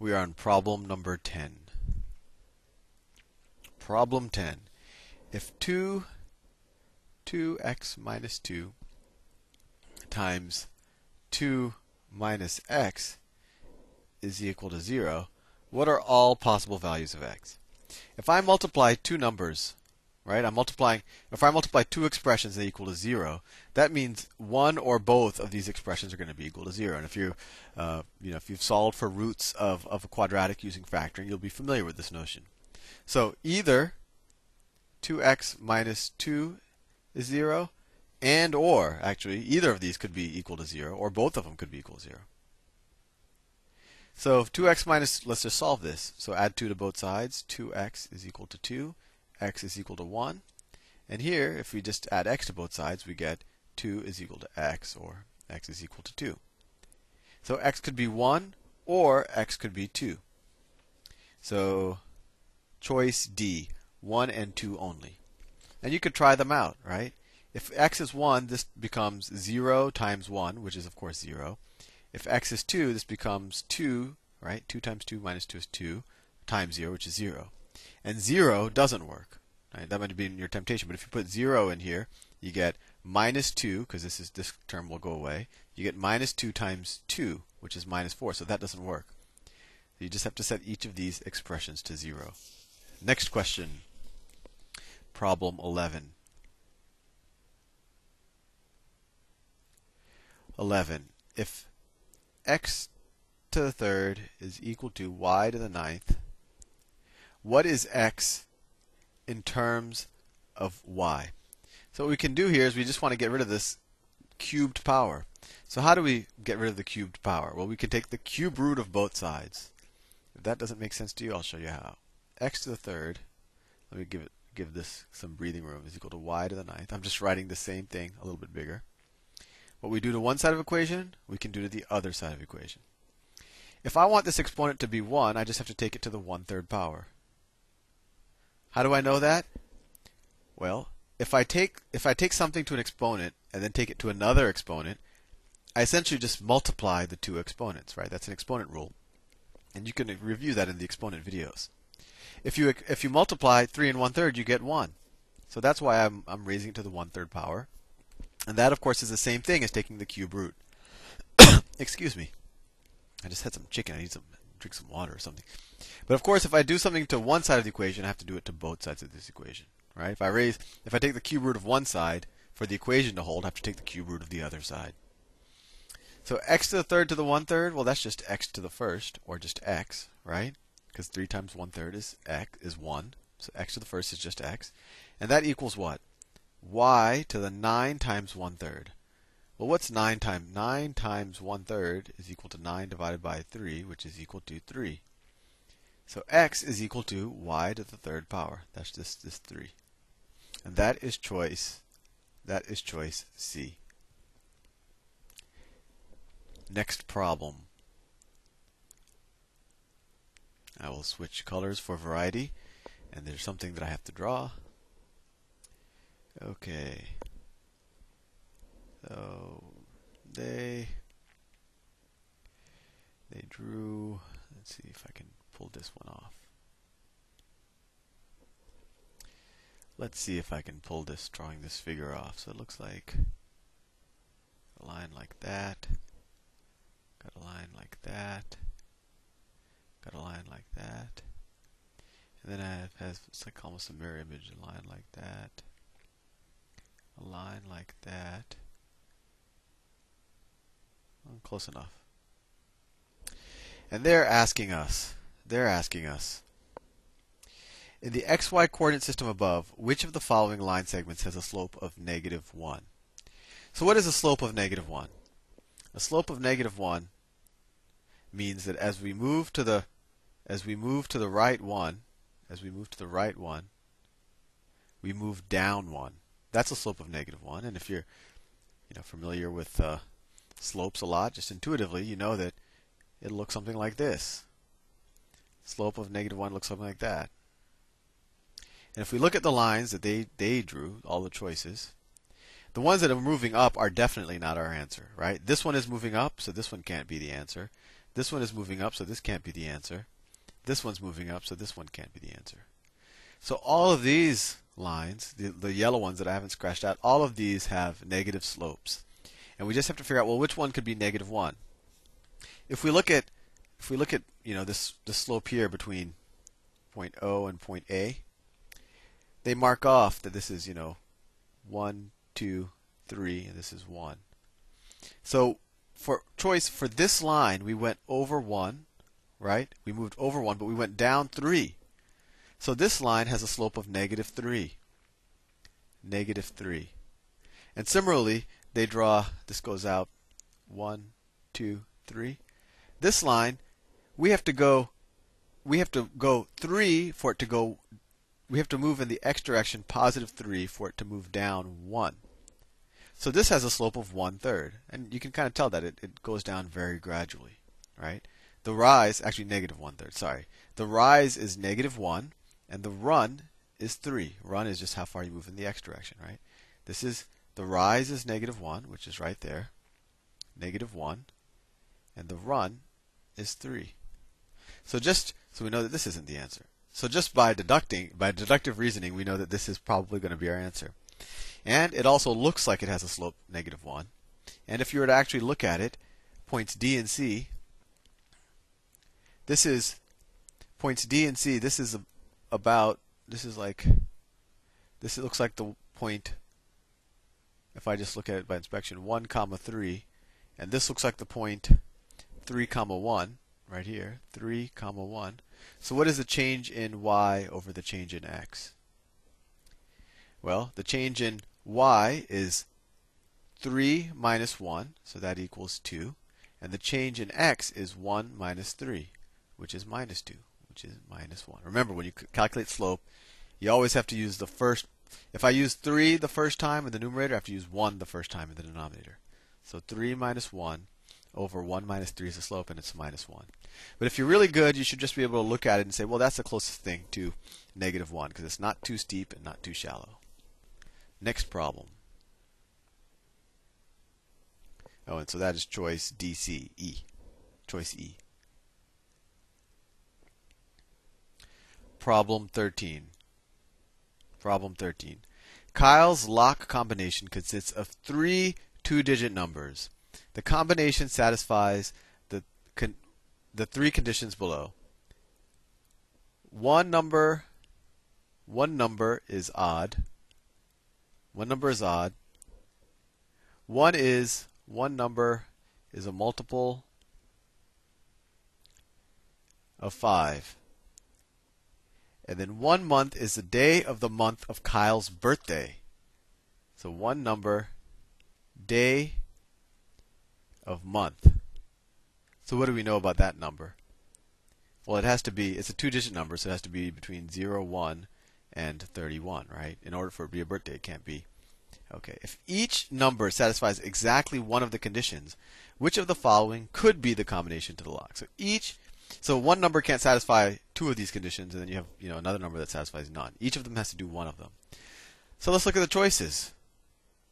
We are on problem number 10. Problem 10. If 2 2x minus 2 times 2 minus x is equal to 0, what are all possible values of x? If I multiply two numbers, right? I'm multiplying if I multiply two expressions that equal to 0, that means one or both of these expressions are going to be equal to 0. And if you uh, you know, if you've solved for roots of, of a quadratic using factoring, you'll be familiar with this notion. So either 2x minus 2 is 0, and or, actually, either of these could be equal to 0, or both of them could be equal to 0. So 2x minus, let's just solve this. So add 2 to both sides. 2x is equal to 2, x is equal to 1. And here, if we just add x to both sides, we get 2 is equal to x, or x is equal to 2. So x could be 1, or x could be 2. So choice D, 1 and 2 only. And you could try them out, right? If x is 1, this becomes 0 times 1, which is of course 0. If x is 2, this becomes 2, right? 2 times 2 minus 2 is 2 times 0, which is 0. And 0 doesn't work. Right? That might be your temptation, but if you put 0 in here, you get minus 2, because this is this term will go away. You get minus 2 times 2, which is minus 4, so that doesn't work. You just have to set each of these expressions to 0. Next question. Problem 11. 11. If x to the third is equal to y to the ninth, what is x in terms of y? So what we can do here is we just want to get rid of this cubed power. So how do we get rid of the cubed power? Well, we can take the cube root of both sides. If that doesn't make sense to you, I'll show you how. x to the third, let me give it give this some breathing room, is equal to y to the ninth. I'm just writing the same thing a little bit bigger. What we do to one side of equation, we can do to the other side of equation. If I want this exponent to be 1, I just have to take it to the 1 third power. How do I know that? Well, if I take if I take something to an exponent and then take it to another exponent, I essentially just multiply the two exponents, right? That's an exponent rule. And you can review that in the exponent videos. If you if you multiply 3 and 1 third, you get 1. So that's why I'm, I'm raising it to the 1 third power. And that, of course, is the same thing as taking the cube root. Excuse me. I just had some chicken. I need some drink some water or something. But of course, if I do something to one side of the equation, I have to do it to both sides of this equation right? If I raise, if I take the cube root of one side for the equation to hold, I have to take the cube root of the other side. So x to the third to the one third, well, that's just x to the first, or just x, right? Because three times one third is x is one, so x to the first is just x, and that equals what? y to the nine times one third. Well, what's 9 times 9 times 1 third is equal to 9 divided by 3, which is equal to 3. So x is equal to y to the third power. That's just this 3. And that is choice that is choice C. Next problem. I will switch colors for variety and there's something that I have to draw. Okay. So they they drew let's see if I can pull this one off. Let's see if I can pull this, drawing this figure off. So it looks like a line like that, got a line like that, got a line like that, and then I have it's like almost a mirror image, a line like that, a line like that. Close enough. And they're asking us, they're asking us, in the xy coordinate system above, which of the following line segments has a slope of negative 1? So what is a slope of negative 1? A slope of negative 1 means that as we move to the as we move to the right one, as we move to the right one, we move down one. That's a slope of negative 1. And if you're you know familiar with uh, slopes a lot, just intuitively, you know that it looks something like this. Slope of negative 1 looks something like that. And if we look at the lines that they, they drew, all the choices, the ones that are moving up are definitely not our answer, right? This one is moving up, so this one can't be the answer. This one is moving up, so this can't be the answer. This one's moving up, so this one can't be the answer. So all of these lines, the, the yellow ones that I haven't scratched out, all of these have negative slopes. And we just have to figure out, well, which one could be negative 1? If we look at if we look at, you know, this the slope here between point O and point A, they mark off that this is, you know, 1, 2, 3, and this is 1. So for choice for this line, we went over 1, right? We moved over 1, but we went down 3. So this line has a slope of negative 3. Negative 3. And similarly, they draw, this goes out one, two, three. This line, we have to go we have to go 3 for it to go we have to move in the x direction positive 3 for it to move down 1. So this has a slope of one third. And you can kind of tell that it, it goes down very gradually, right? The rise, actually negative one third, sorry. The rise is negative 1, and the run is 3. Run is just how far you move in the x direction, right? This is, the rise is negative 1, which is right there. Negative 1. And the run is 3. So just so we know that this isn't the answer. So just by deducting, by deductive reasoning, we know that this is probably going to be our answer. And it also looks like it has a slope negative 1. And if you were to actually look at it, points D and C, this is points D and C, this is about, this is like, this looks like the point, if I just look at it by inspection, 1 comma 3, and this looks like the point 3 comma 1 right here, 3 comma 1. So what is the change in y over the change in x? Well, the change in y is 3 minus 1, so that equals 2. And the change in x is 1 minus 3, which is minus 2, which is minus 1. Remember, when you calculate slope, you always have to use the first. If I use 3 the first time in the numerator, I have to use 1 the first time in the denominator. So 3 minus 1 over 1 minus 3 is the slope, and it's minus 1. But if you're really good, you should just be able to look at it and say, well, that's the closest thing to negative 1, because it's not too steep and not too shallow. Next problem. Oh, and so that is choice DC, E. Choice E. Problem 13. Problem 13. Kyle's lock combination consists of three two-digit numbers. The combination satisfies the con- the three conditions below. One number one number is odd. One number is odd. One is one number is a multiple of 5. And then one month is the day of the month of Kyle's birthday. So one number, day of month. So what do we know about that number? Well, it has to be, it's a two digit number, so it has to be between 0, 1 and 31, right? In order for it to be a birthday, it can't be. Okay, if each number satisfies exactly one of the conditions, which of the following could be the combination to the lock? So each, so one number can't satisfy two of these conditions, and then you have, you know, another number that satisfies none. Each of them has to do one of them. So let's look at the choices.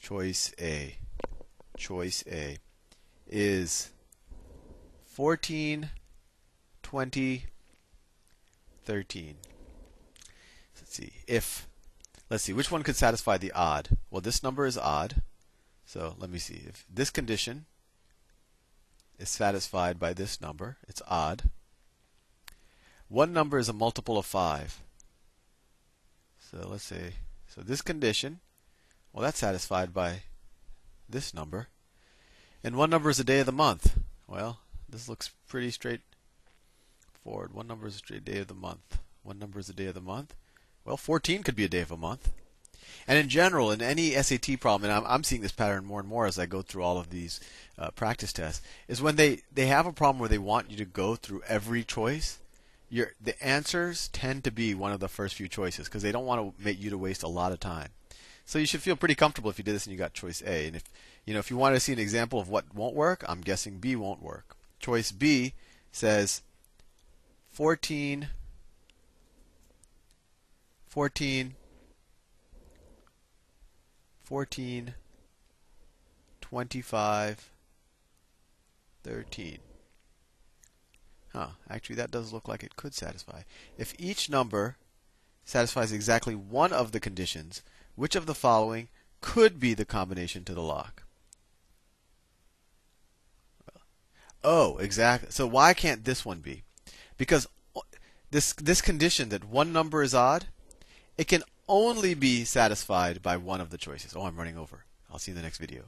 Choice A. Choice A is 14, 20, 13. Let's see. If, let's see, which one could satisfy the odd? Well, this number is odd. So let me see. If this condition is satisfied by this number, it's odd. One number is a multiple of 5. So let's see. so this condition, well, that's satisfied by this number. And one number is a day of the month? Well, this looks pretty straightforward. One number is the day of the month? One number is a day of the month? Well, 14 could be a day of a month. And in general, in any SAT problem, and I'm, I'm seeing this pattern more and more as I go through all of these uh, practice tests, is when they, they have a problem where they want you to go through every choice, your, the answers tend to be one of the first few choices because they don't want to make you to waste a lot of time. So you should feel pretty comfortable if you did this and you got choice A. And if you know if you want to see an example of what won't work, I'm guessing B won't work. Choice B says 14 14 14 25 13. Huh, actually, that does look like it could satisfy. If each number satisfies exactly one of the conditions, which of the following could be the combination to the lock? Oh, exactly. So why can't this one be? Because this this condition that one number is odd, it can only be satisfied by one of the choices. Oh, I'm running over. I'll see you in the next video.